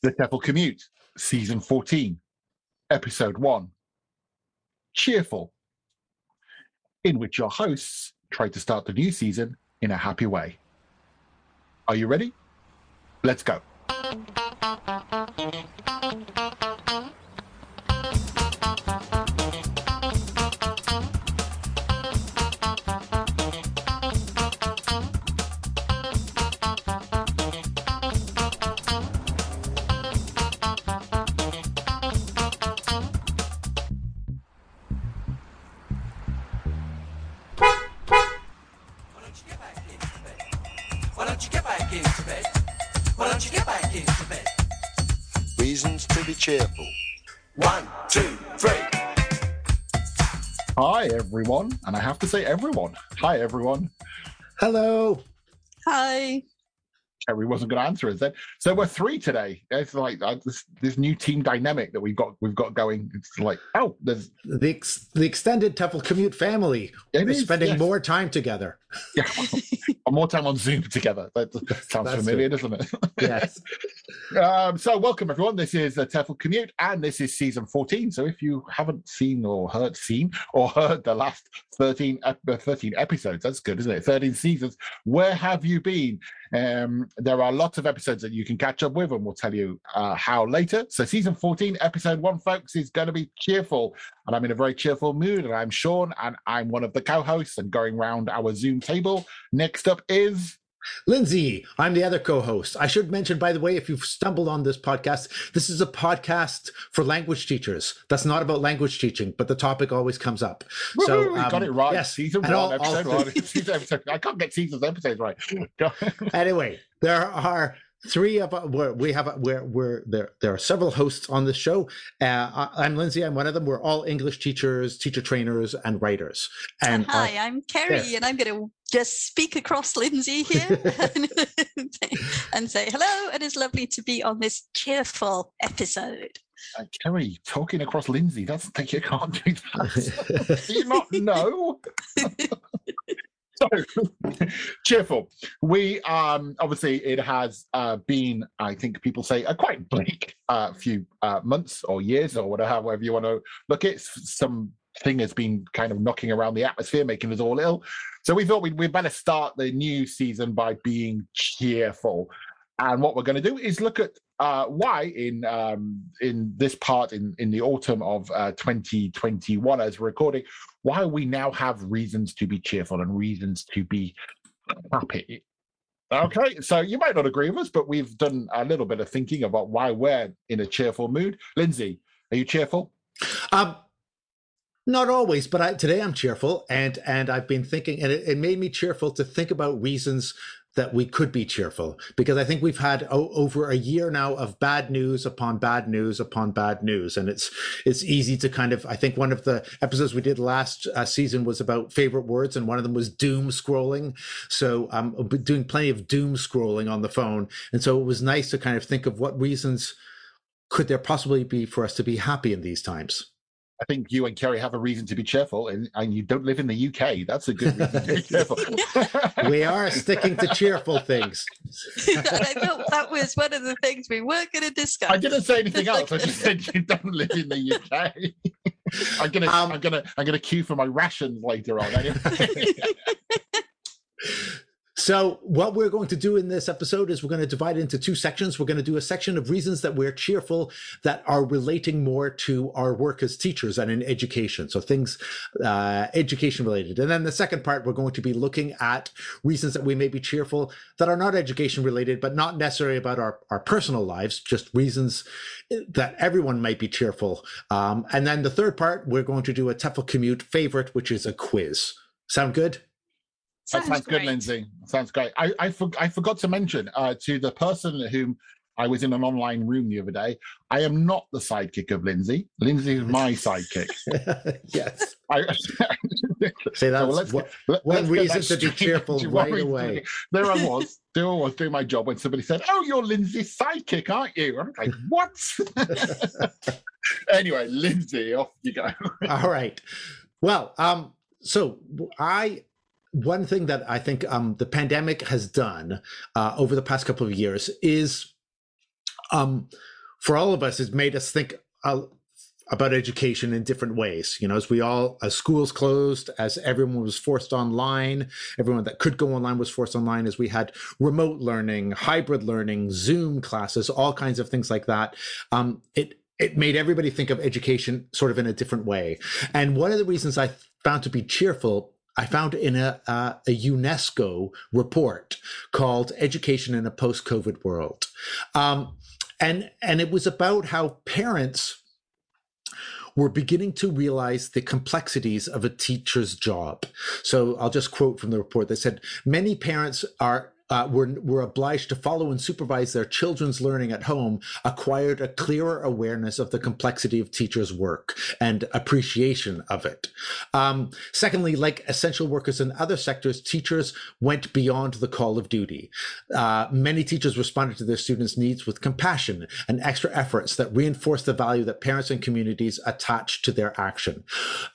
The TEFL Commute, Season 14, Episode 1 Cheerful, in which your hosts try to start the new season in a happy way. Are you ready? Let's go. Cheerful. One, two, three. Hi, everyone. And I have to say, everyone. Hi, everyone. Hello. Hi. Kerry wasn't going to answer us then. So we're three today. It's like uh, this, this new team dynamic that we've got we've got going. It's like, oh, there's The ex- the extended TEFL Commute family It is is, spending yes. more time together. yeah, more time on Zoom together. That sounds That's familiar, doesn't it? Yes. Um, so, welcome everyone. This is the Tefl Commute, and this is season 14. So, if you haven't seen or heard, seen or heard the last 13, uh, 13 episodes, that's good, isn't it? 13 seasons. Where have you been? Um, there are lots of episodes that you can catch up with, and we'll tell you uh, how later. So, season 14, episode one, folks, is going to be cheerful, and I'm in a very cheerful mood. And I'm Sean, and I'm one of the co-hosts, and going round our Zoom table. Next up is Lindsay, I'm the other co-host. I should mention, by the way, if you've stumbled on this podcast, this is a podcast for language teachers. That's not about language teaching, but the topic always comes up. So So um, got it right. Yes, Season one, all- all- one. Season episode. I can't get seasons episodes right. anyway, there are three of we're, we have we're, we're there. There are several hosts on this show. Uh, I- I'm Lindsay. I'm one of them. We're all English teachers, teacher trainers, and writers. And our- Hi, I'm Kerry, yes. and I'm going to just speak across Lindsay here and, and say hello. And It is lovely to be on this cheerful episode. Uh, Kerry talking across Lindsay. That's think you can't do that. do you not know? so cheerful. We um obviously it has uh been, I think people say, a quite bleak uh few uh months or years or whatever, however you want to look at. Some thing has been kind of knocking around the atmosphere, making us all ill. So we thought we'd, we'd better start the new season by being cheerful. And what we're going to do is look at uh, why in um, in this part in in the autumn of uh, 2021 as we're recording, why we now have reasons to be cheerful and reasons to be happy. Okay, so you might not agree with us, but we've done a little bit of thinking about why we're in a cheerful mood. Lindsay, are you cheerful? Um, not always, but I, today I'm cheerful, and and I've been thinking, and it, it made me cheerful to think about reasons that we could be cheerful because I think we've had o- over a year now of bad news upon bad news upon bad news, and it's it's easy to kind of. I think one of the episodes we did last uh, season was about favorite words, and one of them was doom scrolling. So I'm doing plenty of doom scrolling on the phone, and so it was nice to kind of think of what reasons could there possibly be for us to be happy in these times. I think you and Kerry have a reason to be cheerful, and, and you don't live in the UK. That's a good reason to be cheerful. we are sticking to cheerful things. and I thought that was one of the things we were going to discuss. I didn't say anything else. I just said you don't live in the UK. I'm gonna, Um, I'm gonna, I'm gonna queue for my rations later on. Anyway. So, what we're going to do in this episode is we're going to divide it into two sections. We're going to do a section of reasons that we're cheerful that are relating more to our work as teachers and in education. So, things uh, education related. And then the second part, we're going to be looking at reasons that we may be cheerful that are not education related, but not necessarily about our, our personal lives, just reasons that everyone might be cheerful. Um, and then the third part, we're going to do a TEFL commute favorite, which is a quiz. Sound good? That sounds good. Lindsay. Sounds great. I I, for, I forgot to mention uh, to the person whom I was in an online room the other day. I am not the sidekick of Lindsay. Lindsay is my sidekick. yes. I, Say that's well, let's what, let- one let's reason to be straight. cheerful One right away. There I was. There I was doing my job when somebody said, "Oh, you're Lindsay's sidekick, aren't you?" I'm like, "What?" anyway, Lindsay, off you go. All right. Well, um, so I one thing that I think um, the pandemic has done uh, over the past couple of years is um, for all of us, it's made us think uh, about education in different ways. You know, as we all, as schools closed, as everyone was forced online, everyone that could go online was forced online, as we had remote learning, hybrid learning, Zoom classes, all kinds of things like that. Um, it it made everybody think of education sort of in a different way. And one of the reasons I found to be cheerful I found in a, uh, a UNESCO report called "Education in a Post-COVID World," um, and and it was about how parents were beginning to realize the complexities of a teacher's job. So I'll just quote from the report that said many parents are uh, were, were obliged to follow and supervise their children's learning at home acquired a clearer awareness of the complexity of teachers' work and appreciation of it. Um, secondly, like essential workers in other sectors, teachers went beyond the call of duty. Uh, many teachers responded to their students' needs with compassion and extra efforts that reinforced the value that parents and communities attach to their action.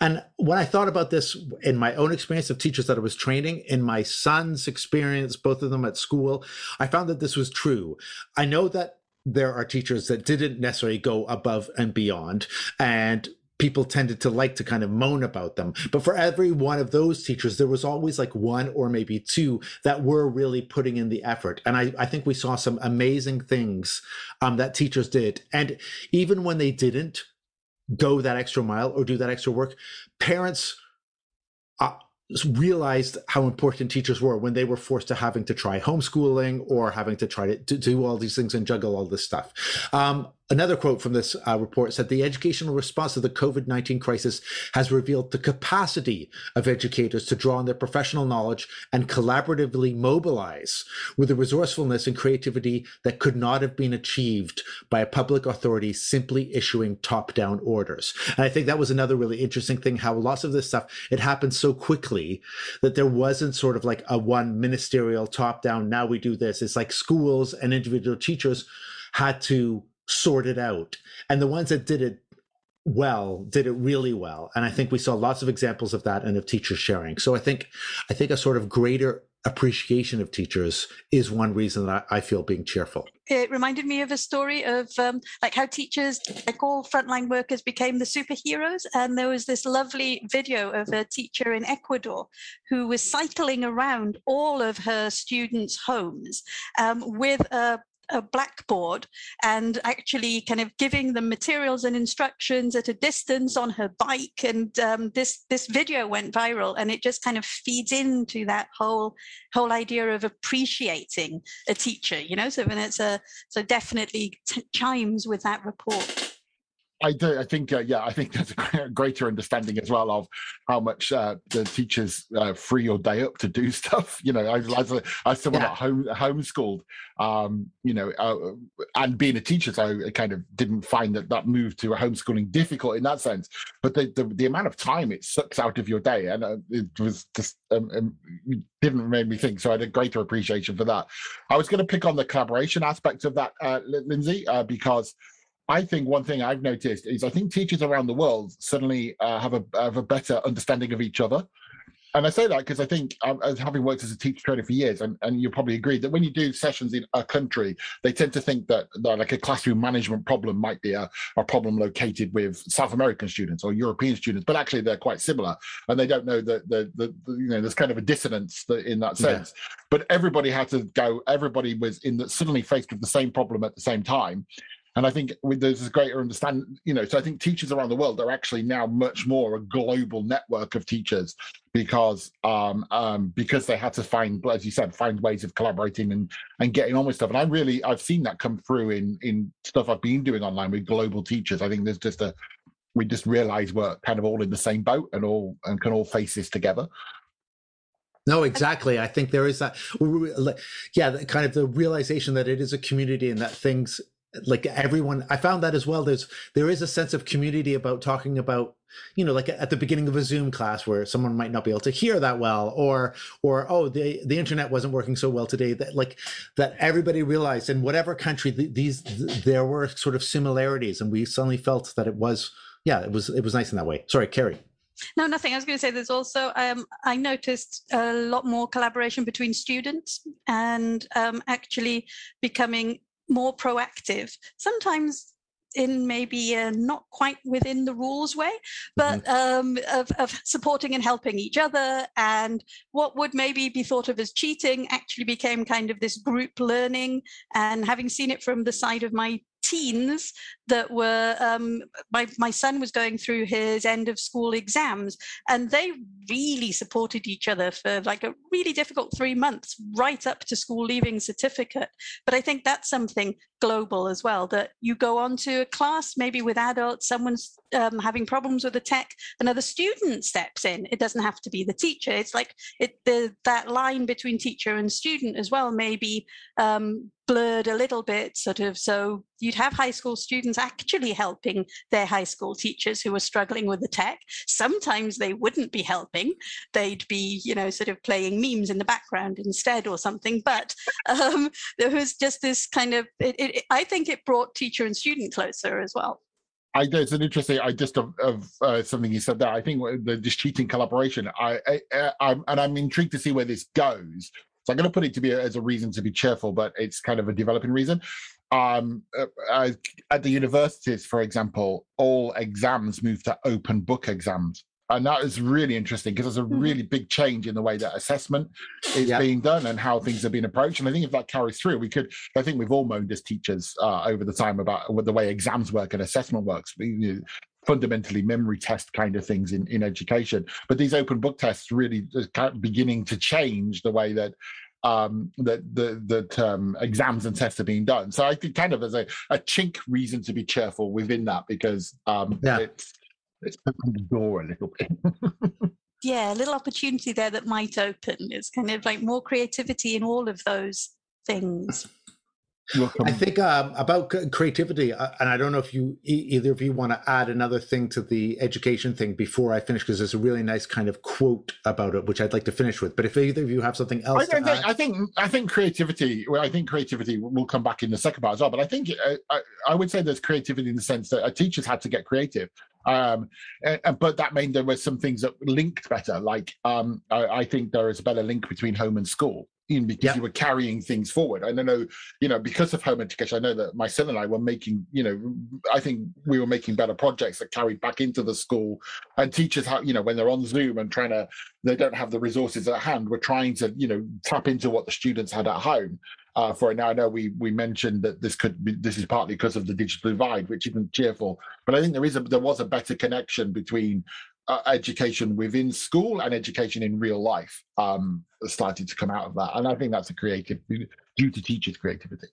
And when I thought about this in my own experience of teachers that I was training, in my son's experience, both of them at school, I found that this was true. I know that there are teachers that didn't necessarily go above and beyond and people tended to like to kind of moan about them. But for every one of those teachers there was always like one or maybe two that were really putting in the effort. And i, I think we saw some amazing things um, that teachers did. And even when they didn't go that extra mile or do that extra work parents realized how important teachers were when they were forced to having to try homeschooling or having to try to, to do all these things and juggle all this stuff. Um, Another quote from this uh, report said the educational response to the COVID 19 crisis has revealed the capacity of educators to draw on their professional knowledge and collaboratively mobilize with a resourcefulness and creativity that could not have been achieved by a public authority simply issuing top down orders. And I think that was another really interesting thing how lots of this stuff, it happened so quickly that there wasn't sort of like a one ministerial top down, now we do this. It's like schools and individual teachers had to sort it out. And the ones that did it well did it really well. And i think we saw lots of examples of that and of teachers sharing. So i think i think a sort of greater appreciation of teachers is one reason that i feel being cheerful. It reminded me of a story of um, like how teachers like all frontline workers became the superheroes. And there was this lovely video of a teacher in ecuador who was cycling around all of her students homes um, with a a blackboard and actually kind of giving them materials and instructions at a distance on her bike. And um, this this video went viral and it just kind of feeds into that whole whole idea of appreciating a teacher you know? So when it's a so definitely chimes with that report I do. I think, uh, yeah, I think there's a greater understanding as well of how much uh, the teachers uh, free your day up to do stuff. You know, as, as, a, as someone yeah. at home homeschooled, um, you know, uh, and being a teacher, so I kind of didn't find that that move to homeschooling difficult in that sense. But the the, the amount of time it sucks out of your day, and uh, it was just um, um, didn't make me think. So I had a greater appreciation for that. I was going to pick on the collaboration aspect of that, uh, Lindsay, because I think one thing I've noticed is I think teachers around the world suddenly uh, have a have a better understanding of each other. And I say that because I think, um, as having worked as a teacher trainer for years, and, and you probably agree that when you do sessions in a country, they tend to think that, that like a classroom management problem might be a, a problem located with South American students or European students, but actually they're quite similar, and they don't know that the, the, the, you know there's kind of a dissonance in that sense. Yeah. But everybody had to go. Everybody was in the, suddenly faced with the same problem at the same time, and I think with, there's a greater understanding, you know, so I think teachers around the world are actually now much more a global network of teachers because um, um, because they had to find, as you said, find ways of collaborating and and getting on with stuff. And I really I've seen that come through in in stuff I've been doing online with global teachers. I think there's just a we just realize we're kind of all in the same boat and all and can all face this together. No, exactly. I think there is that, yeah, kind of the realization that it is a community and that things like everyone i found that as well there's there is a sense of community about talking about you know like at the beginning of a zoom class where someone might not be able to hear that well or or oh the the internet wasn't working so well today that like that everybody realized in whatever country these there were sort of similarities and we suddenly felt that it was yeah it was it was nice in that way sorry kerry no, nothing. I was going to say there's also, um, I noticed a lot more collaboration between students and um, actually becoming more proactive. Sometimes in maybe uh, not quite within the rules way, but um, of, of supporting and helping each other. And what would maybe be thought of as cheating actually became kind of this group learning. And having seen it from the side of my teens that were um, my, my son was going through his end of school exams and they really supported each other for like a really difficult three months right up to school leaving certificate. But i think that's something global as well that you go on to a class maybe with adults someone's um, having problems with the tech another student steps in. It doesn't have to be the teacher. It's like it the that line between teacher and student as well maybe um, blurred a little bit sort of so you'd have high school students actually helping their high school teachers who were struggling with the tech sometimes they wouldn't be helping they'd be you know sort of playing memes in the background instead or something but um, there was just this kind of it, it, i think it brought teacher and student closer as well I it's an interesting. I just of, of uh, something you said there. I think the this cheating collaboration. I, I, I'm and I'm intrigued to see where this goes. So I'm going to put it to be a, as a reason to be cheerful, but it's kind of a developing reason. Um, uh, at the universities, for example, all exams move to open book exams. And that is really interesting because there's a really big change in the way that assessment is Yeah. being done and how things are being approached. And I think if that carries through, we could. I think we've all moaned as teachers uh, over the time about the way exams work and assessment works. We- you know, fundamentally memory test kind of things in, in education. But these open book tests really is kind of beginning to change the way that um that the that um exams and tests are being done. So I think kind of as a, a chink reason to be cheerful within that because um Yeah. it's it's opened the door a little bit. yeah a little opportunity there that might open it's kind of like more creativity in all of those things Welcome. I think um, about creativity, uh, and I don't know if you e- either of you want to add another thing to the education thing before I finish, because there's a really nice kind of quote about it, which I'd like to finish with. But if either of you have something I, else don't think, I think I think creativity. Well, I think creativity will come back in the second part as well. But I think uh, I, I would say there's creativity in the sense that teachers had to get creative. Um, and- but that meant there were some things that linked better. Like um, I, I think there is a better link between home and school. Because Yeah. you were carrying things forward. I don't know, you know, because of home education, I know that my son and I were making, you know, I think we were making better projects that carried back into the school. And teachers have, you know, when they're on Zoom and trying to they don't have the resources at hand. We're trying to, you know, tap into what the students had at home. Uh, for it now, I know we we mentioned that this could be this is partly because of the digital divide, which isn't cheerful. But I think there is a there was a better connection between uh, education within school and education in real life. Um, started to come out of that, and I think that's a creative due to teachers' creativity.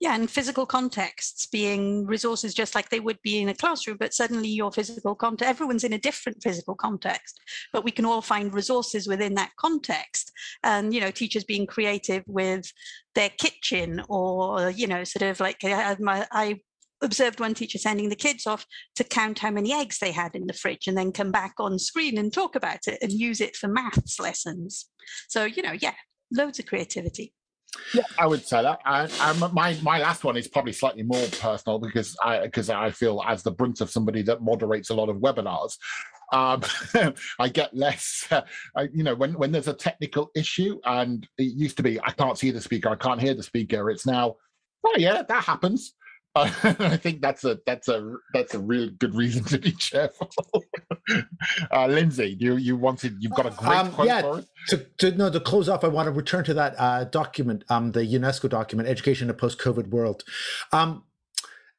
yeah and physical contexts being resources just like they would be in a classroom but suddenly your physical context everyone's in a different physical context but we can all find resources within that context and you know teachers being creative with their kitchen or you know sort of like i, my, I observed one teacher sending the kids off to count how many eggs they had in the fridge and then come back on screen and talk about it and use it for maths lessons so you know yeah loads of creativity Yeah, I would say that. I, my my last one is probably slightly more personal because I because I feel as the brunt of somebody that moderates a lot of webinars, um, I get less. I, you know, when when there's a technical issue, and it used to be I can't see the speaker, I can't hear the speaker. It's now, oh yeah, that happens. Uh, I think that's a that's a that's a real good reason to be cheerful. uh, Lindsay, you you wanted you've got a great Um, quote yeah. for us. to, to no to close off, I want to return to that uh, document, um, the UNESCO document, Education in a Post-COVID World. Um,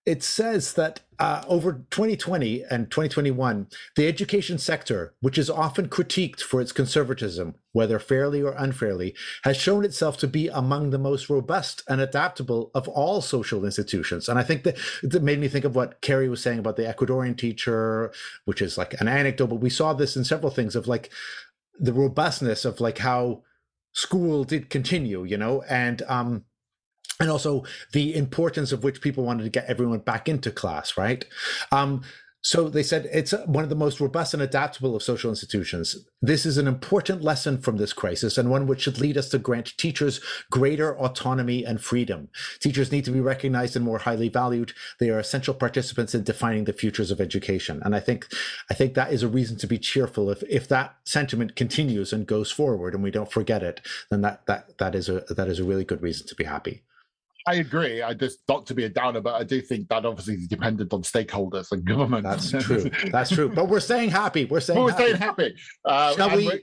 it says that uh, over 2020 and 2021, the education sector, which is often critiqued for its conservatism, whether fairly or unfairly, has shown itself to be among the most robust and adaptable of all social institutions. And I think that that made me think of what Kerry was saying about the Ecuadorian teacher, which is like an anecdote, but we saw this in several things of like the robustness of like how school did continue, you know, and um and also the importance of which people wanted to get everyone back into class, right? Um so they said it's one of the most robust and adaptable of social institutions. This is an important lesson from this crisis and one which should lead us to grant teachers greater autonomy and freedom. Teachers need to be recognized and more highly valued. They are essential participants in defining the futures of education. And I think I think that is a reason to be cheerful. If if that sentiment continues and goes forward and we don't forget it, then that that that is a that is a really good reason to be happy. I agree. I just not to be a downer, but I do think that obviously is dependent on stakeholders and government. That's true. That's true. But we're staying happy. We're staying But we're happy. staying happy. Uh, Shall we-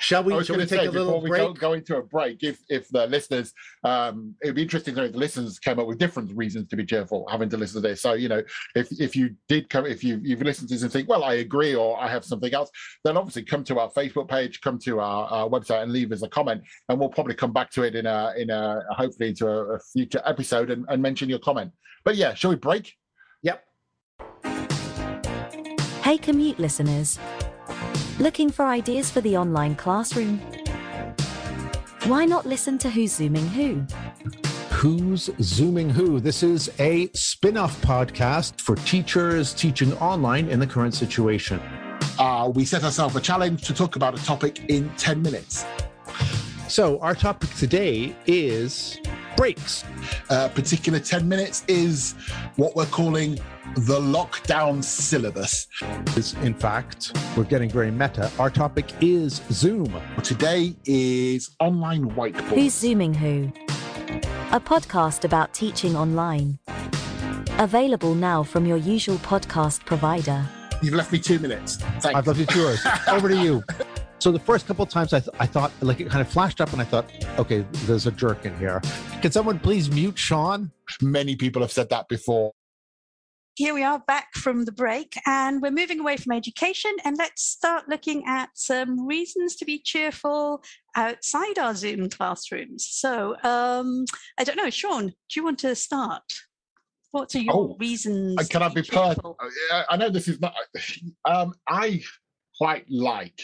Shall I we, was shall we take say a before little we break? go, go into a break, if if the listeners, um, it'd be interesting to know if the listeners came up with different reasons to be cheerful, having to listen to this. So you know, if if you did come, if you you've listened to this and think, well, I agree, or I have something else, then obviously come to our Facebook page, come to our, our website, and leave us a comment, and we'll probably come back to it in a in a hopefully into a, a future episode and, and mention your comment. But yeah, shall we break? Yep. Hey commute listeners. Looking for ideas for the online classroom? Why not listen to Who's Zooming Who? Who's Zooming Who? This is a spin off podcast for teachers teaching online in the current situation. Uh, we set ourselves a challenge to talk about a topic in ten minutes. So, our topic today is breaks. uh, particular 10 minutes is what we're calling the lockdown syllabus. Is in fact, we're getting very meta. Our topic is Zoom. Today is online whiteboard. Who's Zooming Who? A podcast about teaching online. Available now from your usual podcast provider. You've left me two minutes. Thank I've left it to yours. Over to you. So the first couple of times I, th- I thought like it kind of flashed up and I thought, okay, there's a jerk in here. Can someone please mute Sean? Many people have said that before. Here we are back from the break, and we're moving away from education. And let's start looking at some reasons to be cheerful outside our Zoom classrooms. So, um, I don't know, Sean, do you want to start? What are your Oh, reasons? Can I be per- cheerful? I I know this is not. Um, I quite like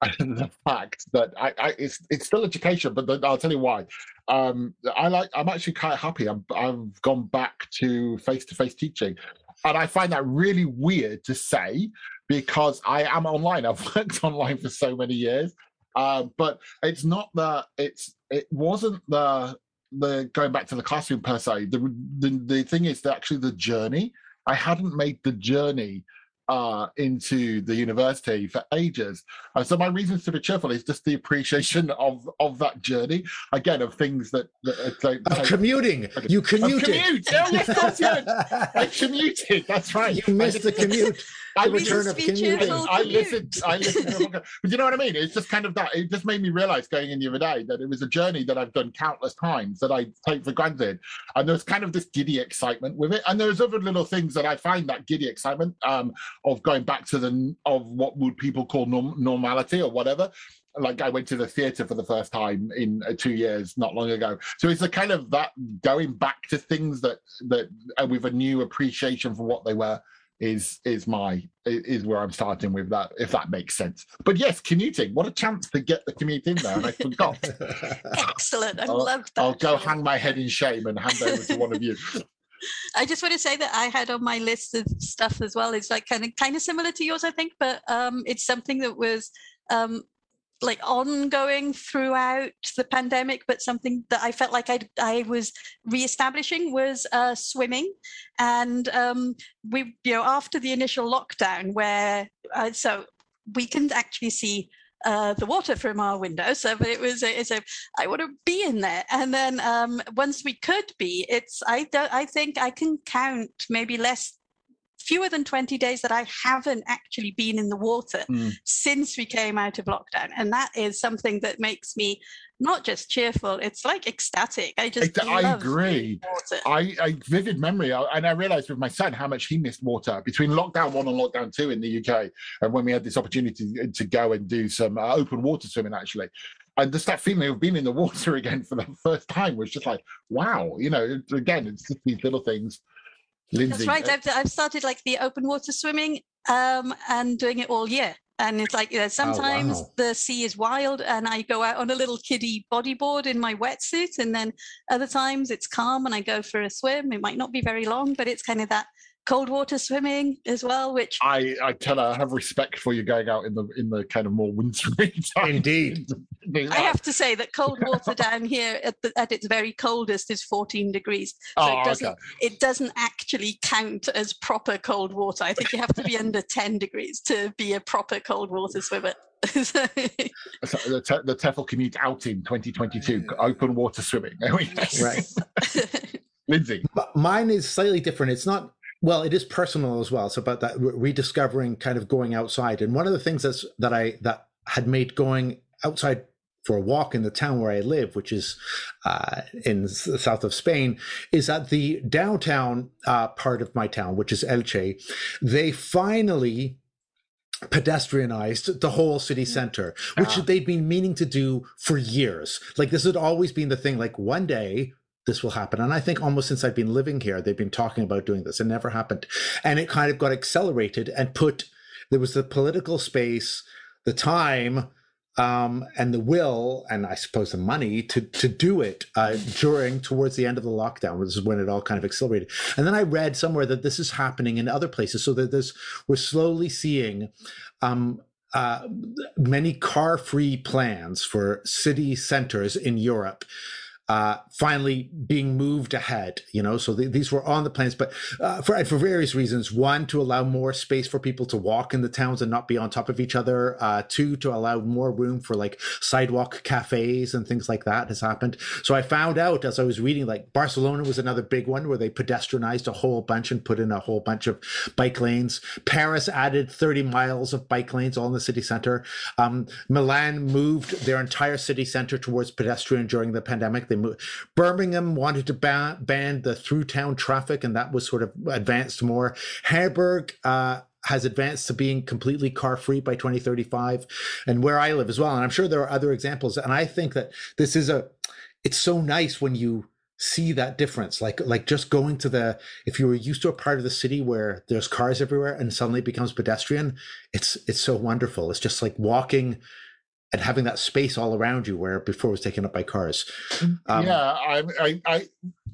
the fact that I, I it's it's still education, but I'll tell you why. Um, I like. I'm actually quite happy. I'm, I've gone back to face to face teaching, and I find that really weird to say because I am online. I've worked online for so many years, uh, but it's not the. It's it wasn't the the going back to the classroom per se. The the, the thing is that actually the journey. I hadn't made the journey uh, into the university for ages. And so my reasons to be cheerful is just the appreciation of of that journey. Again, of things that, that take, Of commuting. You commuted. commute. Oh, yes, it. I commuted. That's right. you missed the commute. I return of cheerful. I listened. I listened. To but you know what I mean? It's just kind of that. It just made me realize going in the other day that it was a journey that I've done countless times that I take for granted, and there's kind of this giddy excitement with it. And there's other little things that I find that giddy excitement um, of going back to the of what would people call norm, normality or whatever. Like I went to the theatre for the first time in uh, two years, not long ago. So it's a kind of that going back to things that that uh, with a new appreciation for what they were is is my is where I'm starting with that, if that makes sense. But yes, commuting. What a chance to get the commute in there, and I forgot. Excellent. I love that. I'll go hang my head in shame and hand over to one of you. I just want to say that I had on my list of stuff as well. It's like kind of kind of similar to yours, I think, but um, it's something that was um, like ongoing throughout the pandemic, but something that I felt like I I was reestablishing was uh, swimming, and um, we you know after the initial lockdown where uh, so we can actually see uh, the water from our window. So it was it's a I want to be in there. And then um, once we could be, it's I don't I think I can count maybe less fewer than 20 days that I haven't actually been in the water Mm. since we came out of lockdown. And that is something that makes me not just cheerful, it's like ecstatic. I just Ex- I agree. I, I vivid memory, I- and I realised with my son how much he missed water between lockdown one and lockdown two in the UK, and when we had this opportunity to, to go and do some uh, open water swimming, actually. And just that feeling of being in the water again for the first time was just like, wow, you know. Again, it's just these little things. Lindsay, That's right. uh, I've, I've started like the open water swimming um, and doing it all year. And it's like, you know, sometimes wow. the sea is wild and I go out on a little kiddie bodyboard in my wetsuit. And then other times it's calm and I go for a swim. It might not be very long, but it's kind of that cold water swimming as well, which I, I tell her I have respect for you going out in the in the kind of more wintry time. Indeed. I have to say that cold water down here at, the, at its very coldest is 14 degrees. So Oh, it doesn't okay. it doesn't actually count as proper cold water. I think you have to be under 10 degrees to be a proper cold water swimmer. So- So the, te- the TEFL commute out in 2022, open water swimming. There we go. Right. Lindsay. M- Mine is slightly different. It's not well, it is personal as well. It's about that rediscovering kind of going outside. And one of the things that's that I that had made going outside for a walk in the town where I live, which is uh, in the south of Spain, is that the downtown uh, part of my town, which is Elche, they finally pedestrianized the whole city center, which Ah. they'd been meaning to do for years. Like this had always been the thing. Like one day this will happen. And I think almost since I've been living here, they've been talking about doing this. It never happened. And it kind of got accelerated and put, there was the political space, the time, um, and the will, and I suppose the money to to do it uh, during towards the end of the lockdown. This is when it all kind of accelerated. And then I read somewhere that this is happening in other places, so that there's we're slowly seeing um, uh, many car-free plans for city centers in Europe uh, finally being moved ahead. You know, so th- these were on the plans, but uh, for for various reasons. One, to allow more space for people to walk in the towns and not be on top of each other. Uh, two, to allow more room for like sidewalk cafes and things like that has happened. So I found out as I was reading, like Barcelona was another big one where they pedestrianized a whole bunch and put in a whole bunch of bike lanes. Paris added 30 miles of bike lanes all in the city center. Um, Milan moved their entire city center towards pedestrian during the pandemic. They moved. Birmingham wanted to ban, ban the through town traffic, and that was sort of advanced more. Hamburg uh, has advanced to being completely car free by 2035, and where I live as well. And I'm sure there are other examples. And I think that this is a, it's so nice when you see that difference like like just going to the if you were used to a part of the city where there's cars everywhere and suddenly becomes pedestrian it's it's so wonderful it's just like walking and having that space all around you where before it was taken up by cars Um, yeah, I, I, I,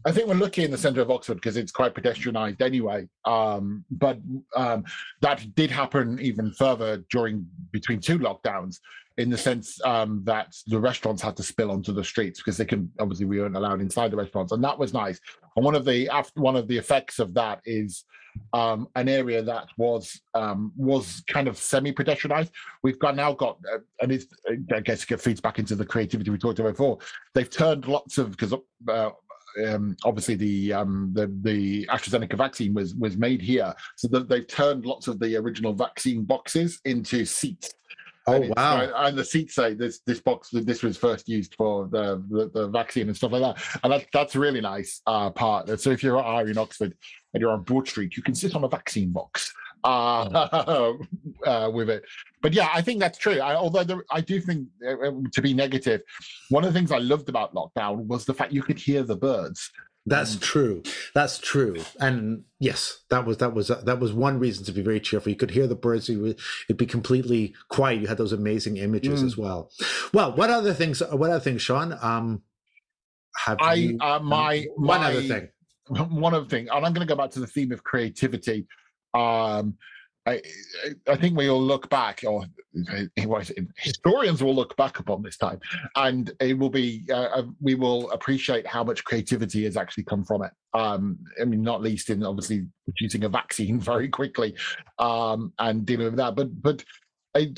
I think we're lucky in the centre of Oxford because it's quite pedestrianised anyway. Um, but um, that did happen even further during between two lockdowns, in the sense um, that the restaurants had to spill onto the streets because they can obviously we weren't allowed inside the restaurants, and that was nice. And one of the after one of the effects of that is um, an area that was um, was kind of semi-pedestrianised. We've got now got, uh, and it's I guess it feeds back into the creativity we talked about before. They've turned lots of because uh, um, obviously the um, the the AstraZeneca vaccine was was made here, so they've turned lots of the original vaccine boxes into seats. Oh And wow And the seats say this this box this was first used for the the, the vaccine and stuff like that, and that, that's a really nice uh, part. So if you're are in Oxford and you're on Broad Street, you can sit on a vaccine box uh, uh, with it. But yeah, I think that's true. I, although there, I do think uh, to be negative, one of the things I loved about lockdown was the fact you could hear the birds. That's true. That's true. And yes that was that was that was one reason to be very cheerful. You could hear the birds you would, it'd be completely quiet. You had those amazing images Mm. as well. Well what other things what other things sean? Um have I you, uh, my one my, other thing? one other thing, and I'm going to go back to the theme of creativity. Um, I, I think we all look back, or historians will look back upon this time, and it will be uh, we will appreciate how much creativity has actually come from it. Um, I mean, not least in obviously producing a vaccine very quickly um, and dealing with that. But but I,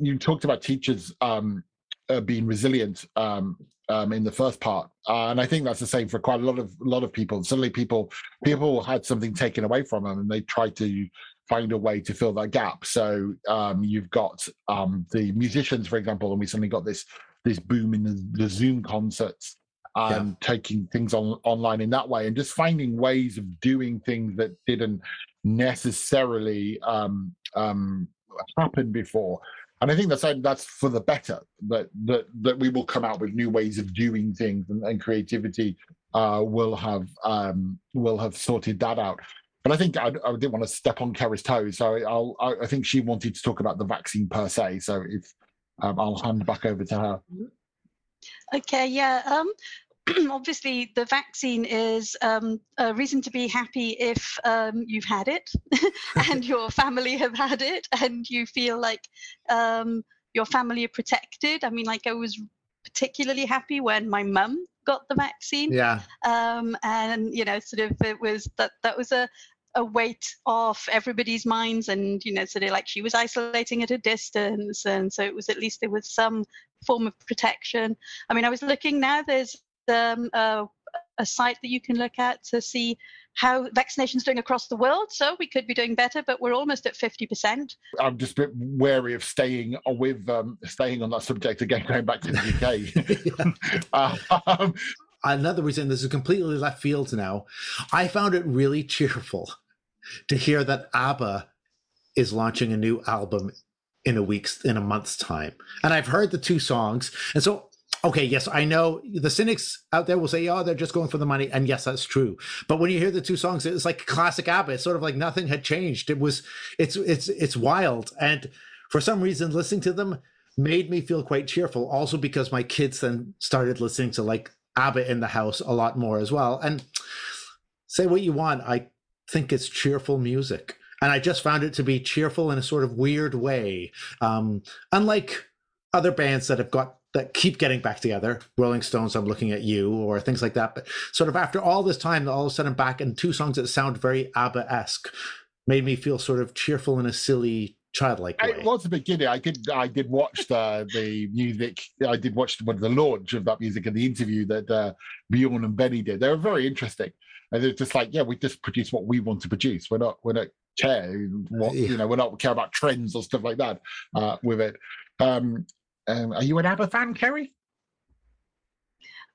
you talked about teachers um, uh, being resilient um, um, in the first part, uh, and I think that's the same for quite a lot of lot of people. Suddenly, people people had something taken away from them, and they tried to find a way to fill that gap. So um, you've got um, the musicians, for example, and we suddenly got this this boom in the, the Zoom concerts and taking things on online in that way, and just finding ways of doing things that didn't necessarily um, um, happen before. And I think that's that's for the better that that that we will come out with new ways of doing things, and, and creativity uh, will have um, will have sorted that out. But I think I, I didn't want to step on Kerry's toes, so I'll, I, I think she wanted to talk about the vaccine per se. So if um, I'll hand back over to her. Okay, yeah. Um, obviously, the vaccine is um, a reason to be happy if um, you've had it and your family have had it and you feel like um, your family are protected. I mean, like, I was particularly happy when my mum got the vaccine yeah um, and you know sort of it was that that was a a weight off everybody's minds and you know sort of like she was isolating at a distance and so it was at least there was some form of protection i mean i was looking now there's um, a, a site that you can look at to see how vaccination's doing across the world so we could be doing better but we're almost at 50% I'm just a bit wary of staying with um, staying on that subject again, going back to the UK. um, Another reason this is completely left field now. I found it really cheerful to hear that ABBA is launching a new album in a week's in a month's time. And I've heard the two songs. And so okay, yes, I know the cynics out there will say, oh, they're just going for the money. And yes, that's true. But when you hear the two songs, it's like classic ABBA. It's sort of like nothing had changed. It was it's it's it's wild. And for some reason, listening to them made me feel quite cheerful. Also because my kids then started listening to like ABBA in the house a lot more as well. And say what you want, I think it's cheerful music. And I just found it to be cheerful in a sort of weird way. Um, unlike other bands that have got that keep getting back together, Rolling Stones, I'm looking at you, or things like that. But sort of after all this time, all of a sudden back and two songs that sound very ABBA-esque made me feel sort of cheerful in a silly, childlike way. It was a beginning. I did. I did watch the the music. I did watch the, the launch of that music and the interview that uh, Bjorn and Benny did. They were very interesting, and they're just like, yeah, we just produce what we want to produce. We're not. We're not care what Yeah. you know. We're not care about trends or stuff like that uh, with it. Um, um, are you an ABBA fan, Kerry?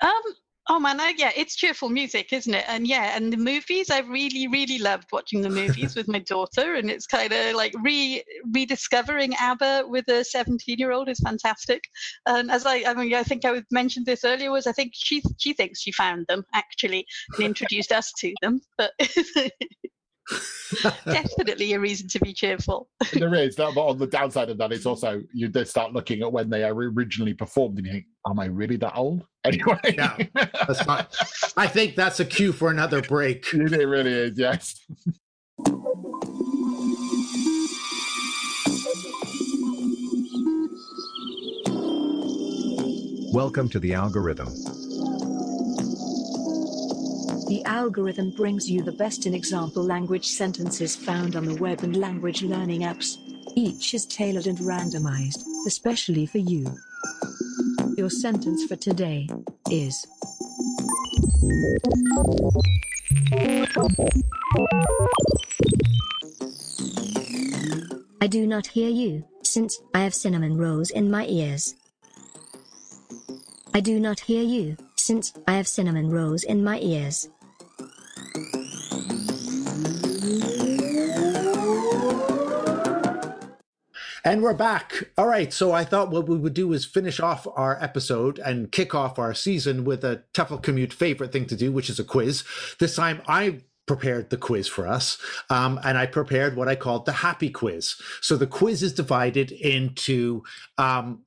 Um, oh man, I, yeah, it's cheerful music, isn't it? And yeah, and the movies, I really, really loved watching the movies with my daughter, and it's kind of like re rediscovering ABBA with a 17 year old is fantastic. And as I, I mean, I think I mentioned this earlier, was I think she she thinks she found them actually and introduced us to them, but. Definitely a reason to be cheerful. there is. That, but on the downside of that, it's also you then start looking at when they are originally performed, and you think, "Am I really that old?" Anyway, Yeah. That's fine. I think that's a cue for another break. it really is. Yes. Welcome to the algorithm. The algorithm brings you the best in example language sentences found on the web and language learning apps. Each is tailored and randomized, especially for you. Your sentence for today is I do not hear you, since I have cinnamon rolls in my ears. I do not hear you, since I have cinnamon rolls in my ears. And we're back. All right. So I thought what we would do is finish off our episode and kick off our season with a TEFL Commute favorite thing to do, which is a quiz. This time I prepared the quiz for us. Um, and I prepared what I called the happy quiz. So the quiz is divided into um,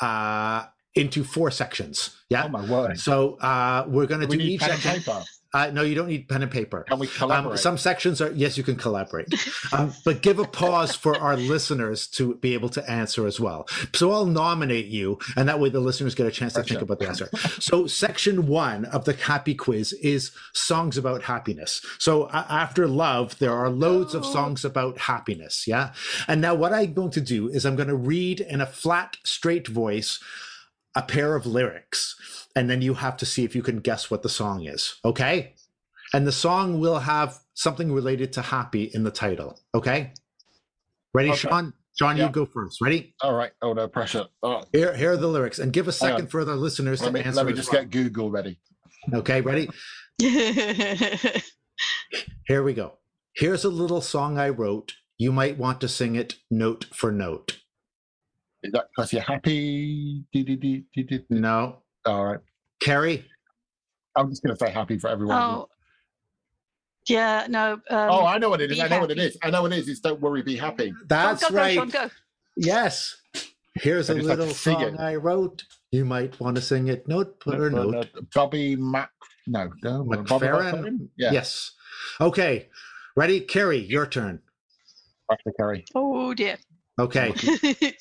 uh, into four sections. Yeah. Oh my word! So uh, we're going to Do we do need each section. Paper. Uh, no, you don't need pen and paper. Can we Um, collaborate? some sections are yes, you can collaborate, um, but give a pause for our listeners to be able to answer as well. So I'll nominate you, and that way the listeners get a chance to think about the answer. So section one of the happy quiz is songs about happiness. So a- after love, there are loads of songs about happiness. Yeah, and now what I'm going to do is I'm going to read in a flat, straight voice a pair of lyrics, and then you have to see if you can guess what the song is. Okay. And the song will have something related to happy in the title. Okay. Ready, Okay. Sean? Sean, Yeah. you go first. Ready? All right. Oh no pressure. Oh, Here, here are the lyrics, and give a second for the listeners let to me answer. let me just well. get Google ready. Okay, ready? Here we go. Here's a little song I wrote. You might want to sing it note for note. Is that because you're happy? Do, do, do, do, do. No, All right. Kerry. I'm just going to say happy for everyone. oh, yeah, no. Um, oh, I know what it is. be I know what it is. I know what it is. It's don't worry, be happy. That's go, go, right. Go, Sean, go. Yes. Here's I a just like little sing song it. I wrote. You might want to sing it note for No, note. no, Bobby Mac. No, no. McFerrin? McFerrin? Yeah. Yes. Okay. Ready? Kerry, your turn. Back to Kerry. Oh dear. Okay.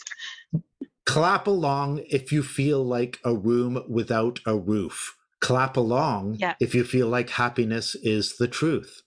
Clap along if you feel like a room without a roof. Clap along Yeah. if you feel like happiness is the truth.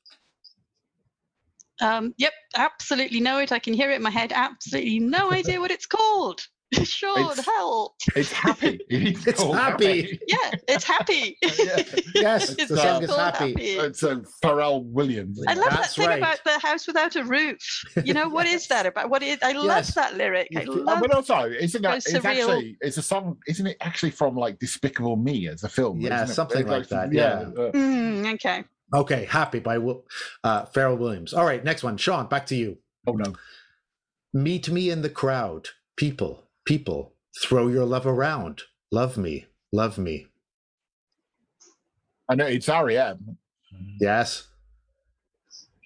Um, yep, absolutely know it. I can hear it in my head. Absolutely no idea what it's called. Sean, It's- help. It's happy. It's, It's called happy. Yeah, it's happy. Yeah. Yes, It's the song is called happy. It's a Pharrell Williams. I love That's that thing right. about the house without a roof. You know what is that about? What is? I love Yes. that lyric. I You- Oh, love. but also, isn't that? Very It's surreal. actually it's a song. Isn't it actually from like Despicable Me as a film? Yeah, something It's like that, uh, Mm, okay. Okay, happy by uh, Pharrell Williams. All right, next one. Sean, back to you. oh no. Meet me in the crowd. People, people, throw your love around. Love me, love me. I know it's REM. Yes,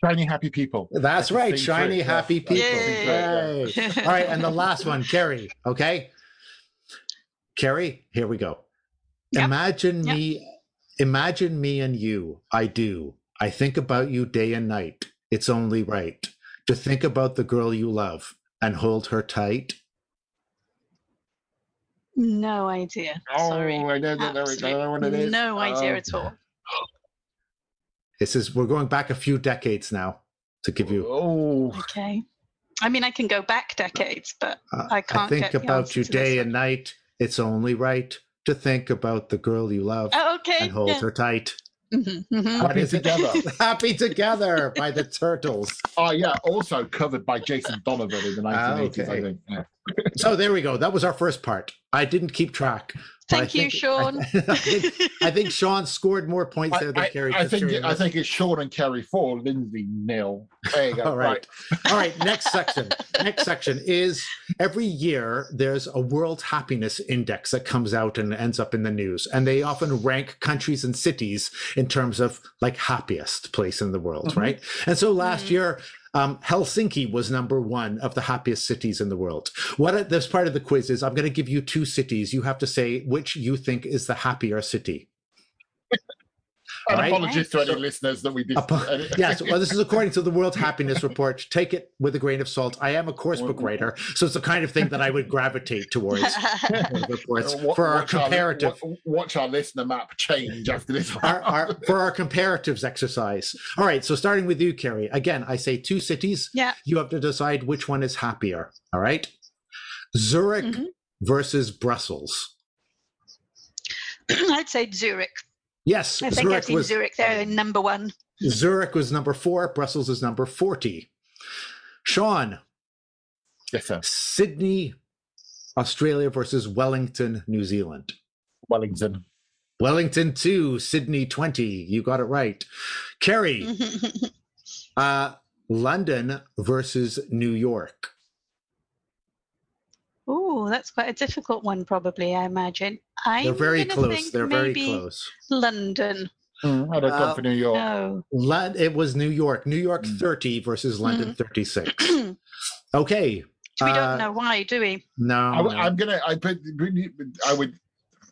Shiny happy people. that's right. Shiny, through, happy yes. people. Yay. Yay. All right, and the last one, Kerry. Okay, Kerry, here we go. Yep. Imagine Yep. me, imagine me and you. I do. I think about you day and night. It's only right to think about the girl you love and hold her tight. No idea. Oh, Sorry. I know, that- there we go. I know what it is. No idea Oh. at all. This is we're going back a few decades now to give you. Oh, Okay. I mean, I can go back decades, but uh, I can't I think get about answer you day and night. It's only right to think about the girl you love oh, okay. and hold yeah. her tight. Mhm, mhm. Happy it? Together. Happy together by the Turtles. oh yeah. Also covered by Jason Donovan in the 1980s. I okay. think. Yeah. So there we go. That was our first part. I didn't keep track. but I Thank you, think- Sean. I, think, I think Sean scored more points there than I, Kerry. I, I think it, I think it's Sean and Kerry four, Lindsay nil. There you go. All right. All right, next section. Next section is every year there's a World Happiness Index that comes out and ends up in the news. And they often rank countries and cities in terms of like happiest place in the world, Mhm. right? And so last Mhm. year, um, Helsinki was number one of the happiest cities in the world. What this part of the quiz is, I'm going to give you two cities. You have to say which you think is the happier city. And Right. apologies to any So- listeners that we did. Apo- yes, well, this is according to the World Happiness Report. Take it with a grain of salt. I am a course book writer, so it's the kind of thing that I would gravitate towards reports Uh, wa- for our watch our- comparative. watch our listener map change after this. Our, our, for our comparatives exercise. All right, so starting with you, Kerry. Again, I say two cities. Yeah. You have to decide which one is happier. All right. Zurich Mhm. versus Brussels. I'd say Zurich. Yes, I think I've Zurich seen was Zurich. They're number one. Zurich was number four. Brussels is number forty. Sean, yes, sir. Sydney, Australia versus Wellington, New Zealand. Wellington. Wellington 2, Sydney 20. You got it right. Kerry, uh, London versus New York. Oh, that's quite a difficult one, probably. I imagine. I'm They're very close. think They're very close. London. Mm, I'd have Uh, gone for New York. No. Lon- it was New York. New York Mm. 30 versus London Mm. 36. we don't uh, know why, do we? No. I, no. am gonna. I put. I would.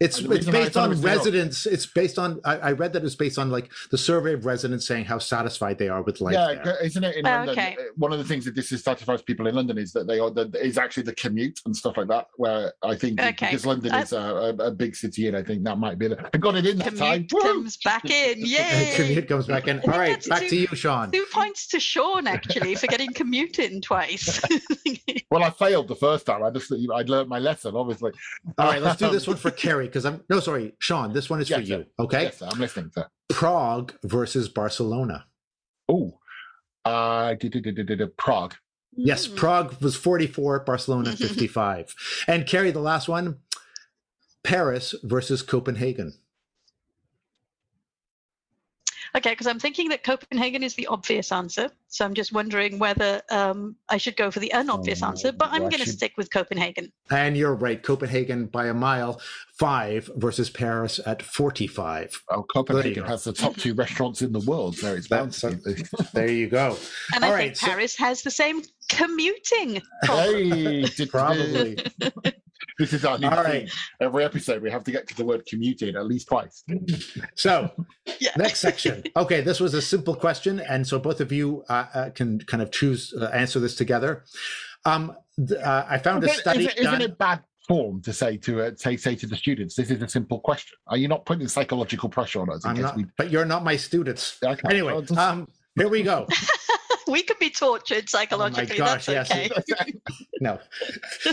It's it's based thought it on was residents. It's based on. I, I read that it's based on like the survey of residents saying how satisfied they are with life yeah, there. isn't it in Oh, London? okay. uh, One of the things that this dissatisfies people in London is that they are that is actually the commute and stuff like that. Where I think Okay. because London I- is a, a, a big city, and I think that might be. The, I got it in that time. Commute Woo! comes back in. And Yay! commute comes back in. All right, that's back two- to you, Sean. Two points to Sean actually for getting commute in twice. Well, I failed the first time. I just I'd learned my lesson, obviously. All right, let's do this one for Kerry because I'm no sorry, Sean. This one is for Yes, you. Okay, Yes, sir, I'm listening, sir. Prague versus Barcelona. Oh, uh, did, did, did, did, did, Prague. Yes, Mm. Prague was 44, Barcelona 55. and Kerry, the last one, Paris versus Copenhagen. Okay, because I'm thinking that Copenhagen is the obvious answer. So I'm just wondering whether um, I should go for the unobvious Oh, answer, but I'm going to stick with Copenhagen. And you're right, Copenhagen by a mile, five versus Paris at 45. Oh, Copenhagen has the top two restaurants in the world. There it's bound to be. There you go. And All I right, think so- Paris has the same commuting problem. Hey, Probably. This is our new All theme. Every episode, we have to get to the word commuting at least twice. So, Yeah. next section. Okay, this was a simple question, and so both of you uh, uh, can kind of choose uh, answer this together. Um, th- uh, I found a Isn't- study isn't, isn't done. it bad form to say to uh, say say to the students, "This is a simple question"? Are you not putting psychological pressure on us? I'm not, we- but you're not my students. Okay, Anyway, well, um, here we go. we can be tortured Oh psychologically. gosh, That's yes. okay. no,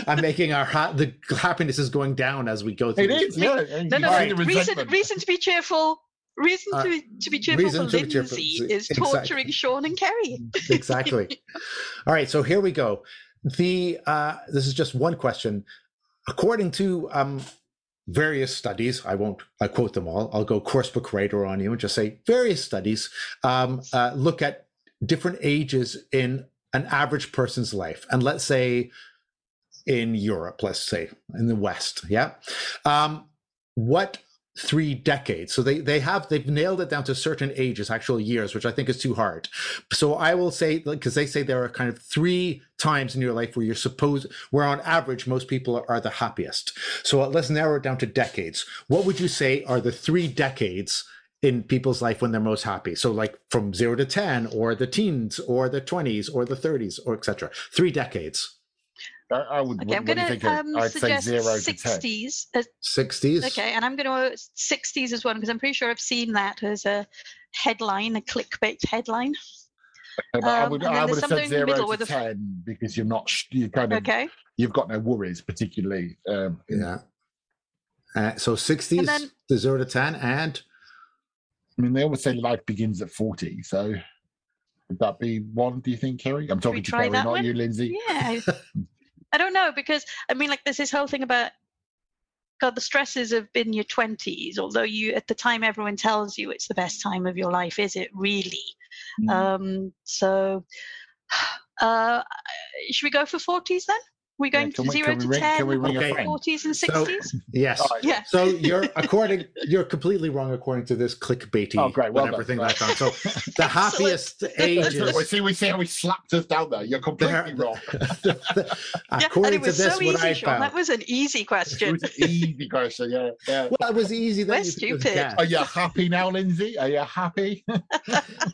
I'm making our ha- the happiness is going down as we go through. It this. is, yeah. No, no, no. the Reason, reason to be cheerful. Reason Uh, to, be, to be cheerful reason for to cheerful, Lindsay z- is exactly. torturing Sean and Kerry. exactly. All right, so here we go. The uh, this is just one question. According to um, various studies, I won't I quote them all. I'll go course book writer on you and just say various studies um, uh, look at different ages in an average person's life, and let's say in Europe, let's say in the West, yeah. Um, what three decades. So they they have they've nailed it down to certain ages, actual years, which I think is too hard. So I will say because they say there are kind of three times in your life where you're supposed where on average most people are, the happiest. So let's narrow it down to decades. What would you say are the three decades? in people's life when they're most happy so like from 0 to 10 or the teens or the 20s or the 30s or etc three decades I, I would. Okay, what, I'm what do you going think? to of- um, I'd say suggest zero 60s. As, 60s okay, and I'm going to 60s as one because I'm pretty sure I've seen that as a headline, a clickbait headline. Okay, but I Um, would, and I would have said zero to with the- ten because you're not. sh- You kind of. Okay, You've got no worries, particularly. Um, yeah uh, so 60s And then- the 0 to 10 and I mean, they always say life begins at forty. So would that be one? Do you think, Kerry? I'm talking to Kerry, not one? you, Lindsay. yeah. I, don't know because I mean, like, there's this whole thing about God, the stresses have been your 20s, although you at the time everyone tells you it's the best time of your life. Is it really? Mm. Um, so, uh, should we go for 40s then? We're Yeah, going can to we- zero to ring- 10, can we ring Okay. friend? 40s and So- 60s? yes All right. yeah. So you're according you're completely wrong according to this clickbaitty Oh, great. Well whatever done. thing Right. that's on. So the happiest we ages see, we see how we slapped us down there. You're completely There- wrong. Yeah, and according it to was this, so what easy, I Sean. That was an easy It was an easy question. Yeah, yeah. Well, it was easy. Then We're you could just stupid. guess. Are you happy now, Lindsay? Are you happy?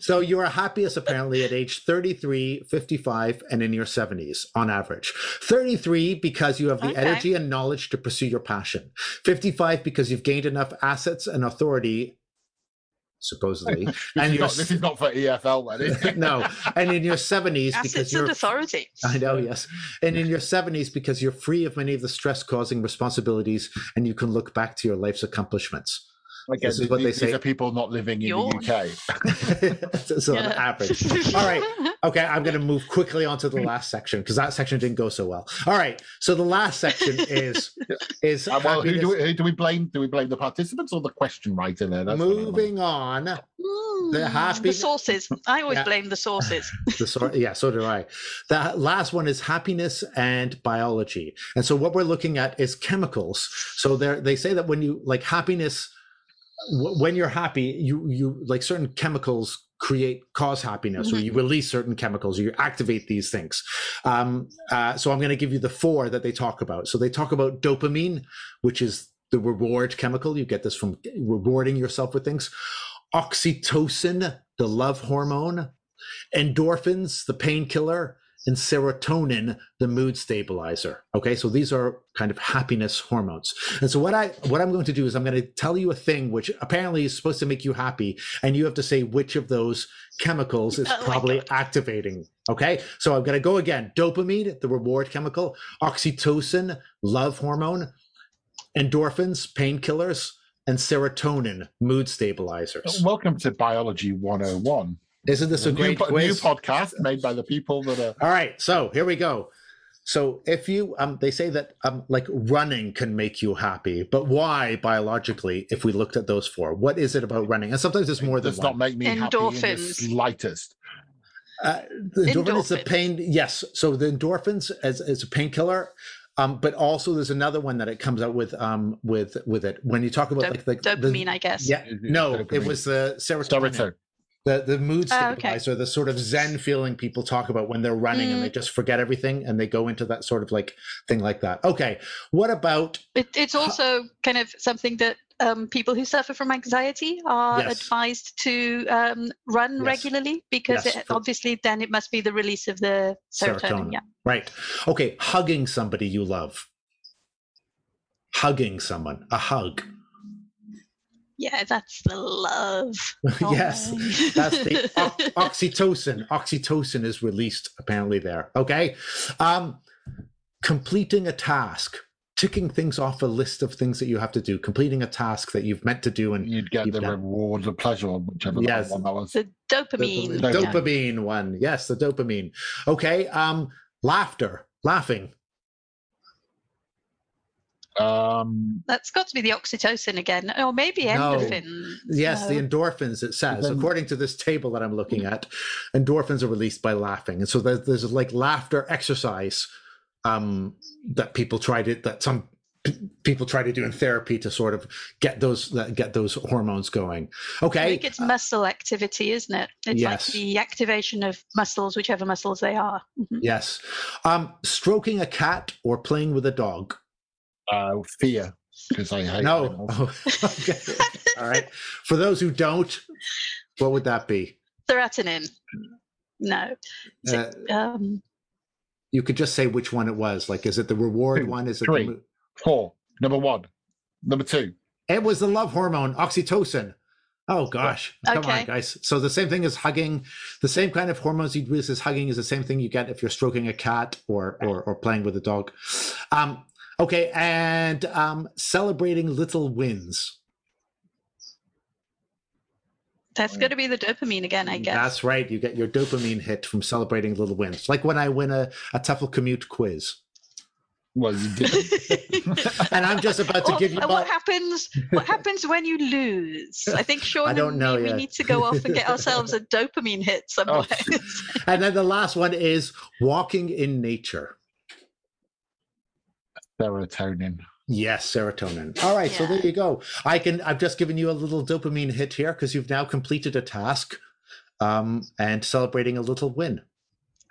So you are happiest apparently at age 33, 55, and in your 70s on average. 33 because you have the Okay. energy and knowledge to pursue your passion. 55 because you've gained enough assets and authority, supposedly. This, and is you're not, this is not for EFL, then. Is it? no, and in your 70s because Assets you're and authority. I know, yes. And in your 70s, because you're free of many of the stress causing responsibilities and you can look back to your life's accomplishments. Again, This is what they these, say. these are people not living in Yawn. the UK. so on Yeah. average. All right. Okay, I'm going to move quickly on to the last section because that section didn't go so well. All right. So the last section is is Uh, well, who do, we, who do we blame? Do we blame the participants or the question writer there? That's what I want. moving on. Mm, happy- the sources. I always Yeah. blame the sources. The sort, yeah, so do I. The last one is happiness and biology. And so what we're looking at is chemicals. So they they say that when you like happiness, w- when you're happy, you you like certain chemicals create cause happiness, or Mhm. you release certain chemicals, or you activate these things. Um, uh, so I'm going to give you the four that they talk about. So they talk about dopamine, which is the reward chemical. You get this from rewarding yourself with things. Oxytocin, the love hormone endorphins, the painkiller, and serotonin, the mood stabilizer. Okay, so these are kind of happiness hormones. And so what I what I'm going to do is I'm going to tell you a thing which apparently is supposed to make you happy, and you have to say which of those chemicals is Oh probably activating. Okay, so I'm going to go again: dopamine, the reward chemical, oxytocin, love hormone, endorphins, painkillers, and serotonin, mood stabilizers. Welcome to Biology 101. Isn't this a new, great new quiz? podcast made by the people that are. All right, so here we go. So if you um they say that um like running can make you happy, but why biologically if we looked at those four? What is it about running? And sometimes it's more than does not make me happy in the Endorphins. slightest. Uh, the endorphin is the Endorphins. pain. Yes. So the endorphins as is a painkiller. Um, but also there's another one that it comes out with um with with it when you talk about Dop- like the, Dopamine, the I guess. yeah Is it no it was the serotonin. Serotonin. The the mood Oh, okay. stabilizer, the sort of zen feeling people talk about when they're running and Mm. they just forget everything and they go into that sort of like thing like that. Okay, what about It, it's also kind of something that um, people who suffer from anxiety are Yes. advised to um, run Yes. regularly because Yes, it, obviously then it must be the release of the serotonin. Serotonin. Yeah. right? Okay, hugging somebody you love, hugging someone, a hug. Yeah, that's the love. yes, that's the o- oxytocin. Oxytocin is released apparently there. Okay. Um, completing a task, ticking things off a list of things that you have to do, completing a task that you've meant to do, and You'd get the done- reward of pleasure, or whichever Yes. one that was. The dopamine. the Dopamine. dopamine one. Yes, the dopamine. Okay. Um, laughter, laughing. Um, That's got to be the oxytocin again, or maybe No. endorphins. Yes, the endorphins, it says, Then- according to this table that I'm looking at, endorphins are released by laughing. And so there's, there's like laughter exercise um, that people try to, that some p- people try to do in therapy to sort of get those, that get those hormones going. Okay i think it's muscle activity, isn't it? It's Yes. like the activation of muscles, whichever muscles they are. Mhm. Yes. Um, stroking a cat or playing with a dog. Uh, fear, because I hate No. Oh, okay. All right. For those who don't, what would that be? Serotonin. No. Uh, it, um, you could just say which one it was. Like, is it the reward Two, one? Is it three. the, Four. Number one. Number two. It was the love hormone, oxytocin. Oh gosh. Come on, guys. So the same thing as hugging, the same kind of hormones you'd use as hugging is the same thing you get if you're stroking a cat or or, or playing with a dog. Um, okay, and um, celebrating little wins. that's going to be the dopamine again, I guess. That's right. You get your dopamine hit from celebrating little wins. Like when I win a, a TEFL commute quiz. Well, you didn't. And I'm just about to Or- give you and all, what happens? What happens when you lose? I think Sean I don't and know me, we need to go off and get ourselves a dopamine hit somewhere. Oh, and then the last one is walking in nature. Serotonin. Yes, serotonin. All right, so there you go. I can. I've just given you a little dopamine hit here because you've now completed a task, um, and celebrating a little win,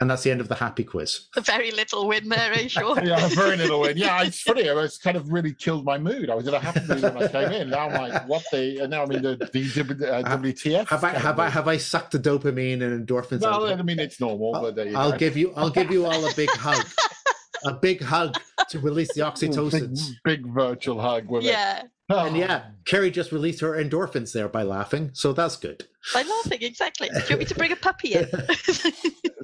and that's the end of the happy quiz. a very little win there, eh, Sean? Yeah, very little win. Yeah, it's funny. It was kind of really killed my mood. I was in a happy mood when I came in. Now I'm like, what the? And now I'm in the, the uh, WTF. Have I kind of have I have I sucked the dopamine and endorphins? out Well, of I mean, it's normal, but there you I'll go. give you. I'll give you all a big hug, a big hug to release the oxytocins. Big, big virtual hug with yeah, it. Oh, And yeah, Kerry just released her endorphins there by laughing, so that's good. by laughing, exactly. Do you want me to bring a puppy in?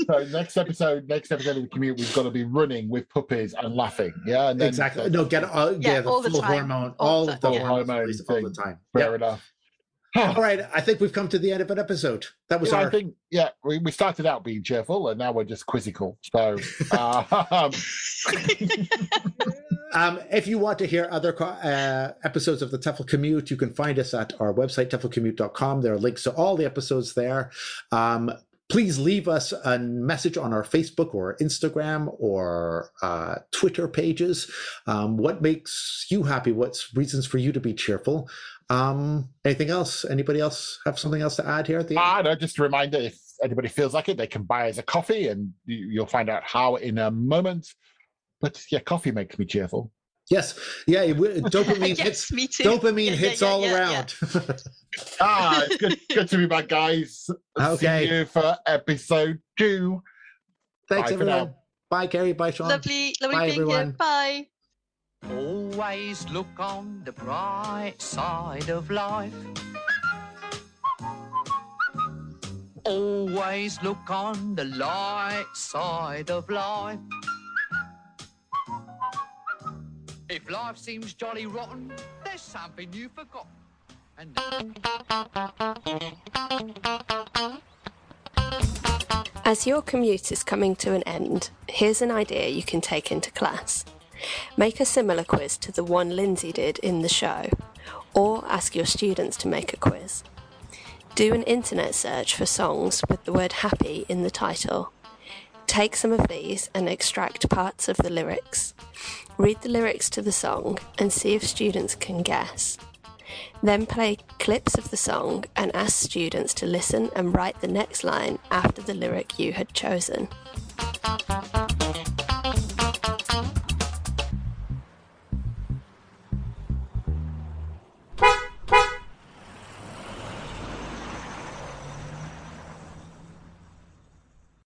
So next episode, next episode of the commute, we've got to be running with puppies and laughing. Yeah, and then exactly. No, get uh, yeah, Yeah, the all the time. hormone, All all the of the. Yeah. hormones Hormone all the time. Fair Yep. enough. All right, I think we've come to the end of an episode. That was Yeah, I our think yeah, we, we started out being cheerful and now we're just quizzical. So uh, Um, if you want to hear other uh, episodes of the TEFL Commute, you can find us at our website, teflcommute.com. There are links to all the episodes there. Um, please leave us a message on our Facebook or Instagram or uh, Twitter pages. Um, what makes you happy? What's reasons for you to be cheerful? Um, anything else? Anybody else have something else to add here at the end? I know, just a reminder if anybody feels like it, they can buy us a coffee and you, you'll find out how in a moment. But yeah, coffee makes me cheerful. yes. Yeah. it will- Dopamine hits. yes, me too. Dopamine Yeah, yeah, hits yeah, all yeah, yeah. around. Ah, it's good, good to be back, guys. Okay. See you for episode two. Thanks, Bye everyone. Bye, Kerry. Bye, Sean. Lovely, lovely Bye, being everyone. here. Bye. Always look on the bright side of life. Always look on the light side of life. If life seems jolly rotten, there's something you forgot. And As your commute is coming to an end, here's an idea you can take into class. Make a similar quiz to the one Lindsay did in the show, or ask your students to make a quiz. Do an internet search for songs with the word happy in the title. Take some of these and extract parts of the lyrics. Read the lyrics to the song and see if students can guess. Then play clips of the song and ask students to listen and write the next line after the lyric you had chosen.